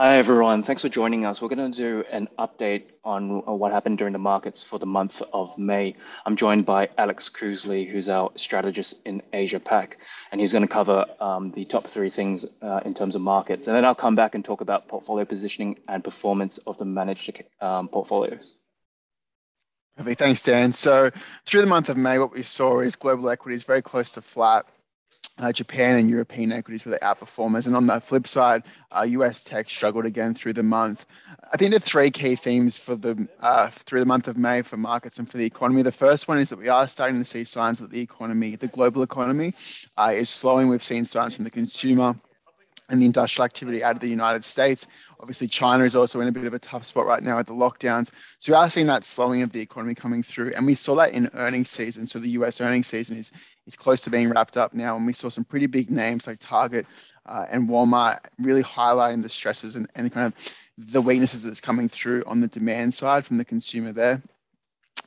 Hi, everyone. Thanks for joining us. We're going to do an update on what happened during the markets for the month of May. I'm joined by Alex Cousley, who's our strategist in Asia Pac, and he's going to cover um, the top three things uh, in terms of markets. And then I'll come back and talk about portfolio positioning and performance of the managed um, portfolios. Perfect. Thanks, Dan. So through the month of May, what we saw is global equities very close to flat uh, Japan and European equities were the outperformers. And on the flip side, uh, US tech struggled again through the month. I think the three key themes for the uh, through the month of May for markets and for the economy. The first one is that we are starting to see signs that the economy, the global economy, uh, is slowing. We've seen signs from the consumer and the industrial activity out of the United States. Obviously, China is also in a bit of a tough spot right now with the lockdowns. So we are seeing that slowing of the economy coming through. And we saw that in earnings season. So the US earnings season is, is close to being wrapped up now. And we saw some pretty big names like Target uh, and Walmart really highlighting the stresses and, and kind of the weaknesses that's coming through on the demand side from the consumer there.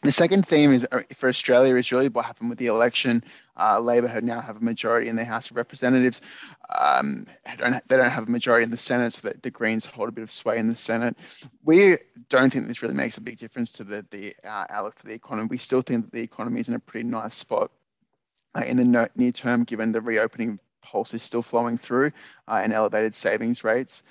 The second theme is uh, for Australia is really what happened with the election. Uh, Labor had now have a majority in the House of Representatives. Um, don't, they don't have a majority in the Senate, so that the Greens hold a bit of sway in the Senate. We don't think this really makes a big difference to the the uh, outlook for the economy. We still think that the economy is in a pretty nice spot uh, in the near term, given the reopening pulse is still flowing through uh, and elevated savings rates.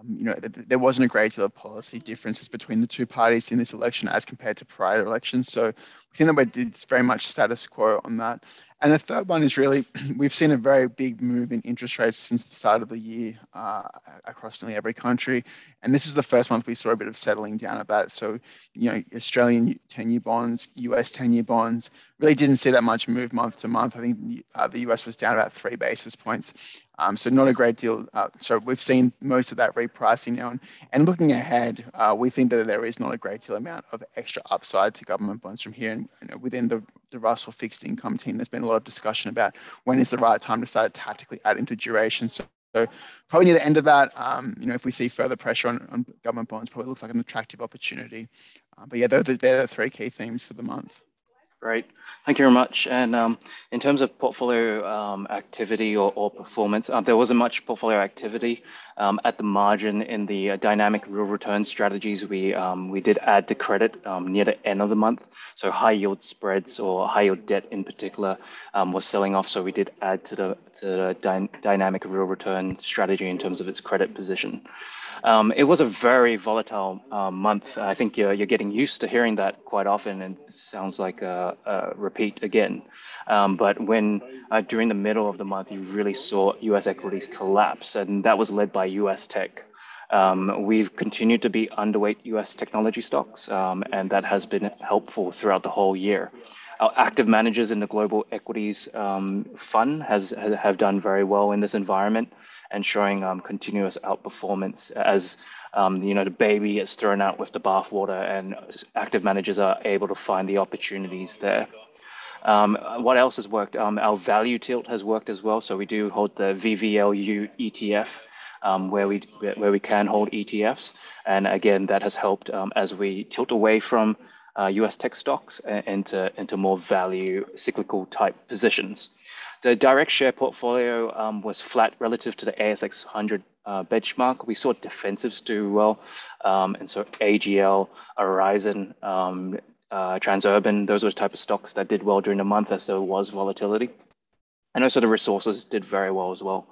Um, you know, th- there wasn't a great deal of policy differences between the two parties in this election as compared to prior elections. So we think that we it's very much status quo on that. And the third one is really we've seen a very big move in interest rates since the start of the year uh, across nearly every country. And this is the first month we saw a bit of settling down of that. So, you know, Australian 10 year bonds, US 10 year bonds really didn't see that much move month to month. I think uh, the US was down about three basis points. Um, so not a great deal. Uh, so we've seen most of that repricing now. And, and looking ahead, uh, we think that there is not a great deal amount of extra upside to government bonds from here. You know, within the, the Russell fixed income team, there's been a lot of discussion about when is the right time to start tactically adding to duration. So, so probably near the end of that, um, you know, if we see further pressure on, on government bonds, probably looks like an attractive opportunity. Uh, but yeah, they're, they're the three key themes for the month. Great. Thank you very much. And um, in terms of portfolio um, activity or, or performance, uh, there wasn't much portfolio activity um, at the margin in the uh, dynamic real return strategies. We um, we did add to credit um, near the end of the month. So high yield spreads or high yield debt in particular um, was selling off. So we did add to the, to the dy dynamic real return strategy in terms of its credit position. It was a very volatile uh, month. I think you're, you're getting used to hearing that quite often, and it sounds like a repeat again. Um, but when uh, during the middle of the month, you really saw U.S. equities collapse, and that was led by U.S. tech. Um, we've continued to be underweight U.S. technology stocks, um, and that has been helpful throughout the whole year. Our active managers in the global equities um, fund has, has, have done very well in this environment and showing um, continuous outperformance as um, you know the baby is thrown out with the bathwater and active managers are able to find the opportunities there. Um, what else has worked? Um, our value tilt has worked as well. So we do hold the VVLU ETF. Um, where we where we can hold ETFs, and again that has helped um, as we tilt away from uh, US tech stocks into, into more value cyclical type positions. The direct share portfolio um, was flat relative to the ASX 100 uh, benchmark. We saw defensives do well. Um, and so AGL, Aurizon, um, uh, Transurban, those were the type of stocks that did well during the month as there was volatility. And also the resources did very well as well.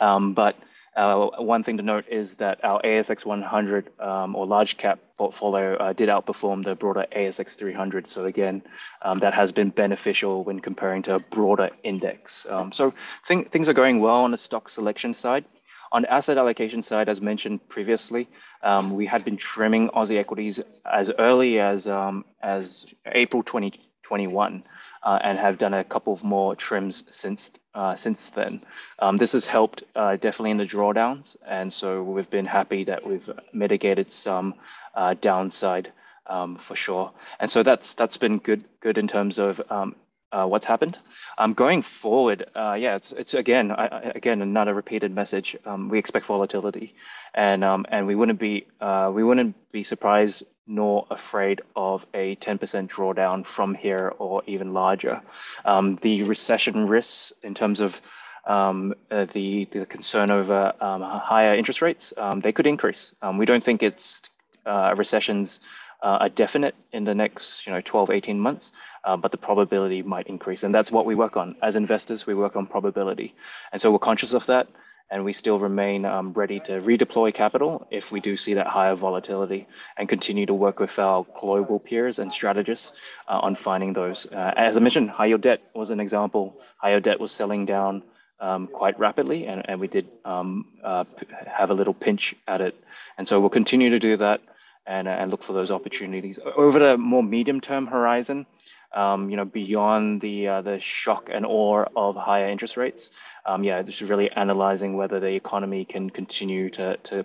Um, but uh, one thing to note is that our ASX 100 um, or large cap portfolio uh, did outperform the broader ASX 300. So again, um, that has been beneficial when comparing to a broader index. Um, so th things are going well on the stock selection side. On the asset allocation side, as mentioned previously, um, we had been trimming Aussie equities as early as um, as April 2021 uh, and have done a couple of more trims since uh, since then. Um, this has helped uh, definitely in the drawdowns, and so we've been happy that we've mitigated some uh, downside um, for sure. And so that's that's been good good in terms of um, uh, what's happened. Um, going forward, uh, yeah, it's it's again I, again another repeated message. Um, we expect volatility, and um, and we wouldn't be uh, we wouldn't be surprised nor afraid of a 10% drawdown from here or even larger. Um, the recession risks in terms of um, uh, the, the concern over um, higher interest rates, um, they could increase. Um, we don't think it's uh, recessions uh, are definite in the next you know 12 18 months uh, but the probability might increase and that's what we work on as investors we work on probability and so we're conscious of that and we still remain um, ready to redeploy capital if we do see that higher volatility and continue to work with our global peers and strategists uh, on finding those. Uh, as I mentioned, high yield debt was an example. High yield debt was selling down um, quite rapidly, and, and we did um, uh, have a little pinch at it. And so we'll continue to do that and, and look for those opportunities. Over the more medium term horizon, um, you know, beyond the uh, the shock and awe of higher interest rates. Um, yeah, just really analyzing whether the economy can continue to to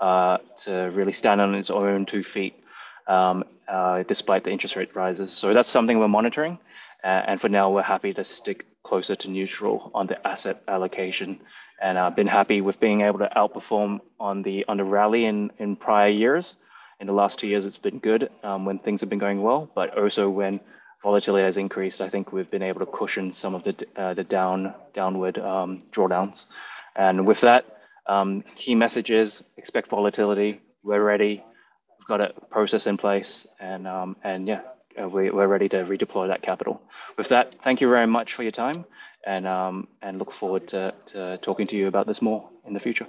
uh, to really stand on its own two feet um, uh, despite the interest rate rises. So that's something we're monitoring. Uh, and for now, we're happy to stick closer to neutral on the asset allocation. And I've been happy with being able to outperform on the on the rally in in prior years. In the last two years, it's been good um, when things have been going well, but also when volatility has increased, I think we've been able to cushion some of the uh, the down downward um, drawdowns. And with that, um, key messages: expect volatility. We're ready. We've got a process in place, and um, and yeah, uh, we, we're ready to redeploy that capital. With that, thank you very much for your time, and um, and look forward to, to talking to you about this more in the future.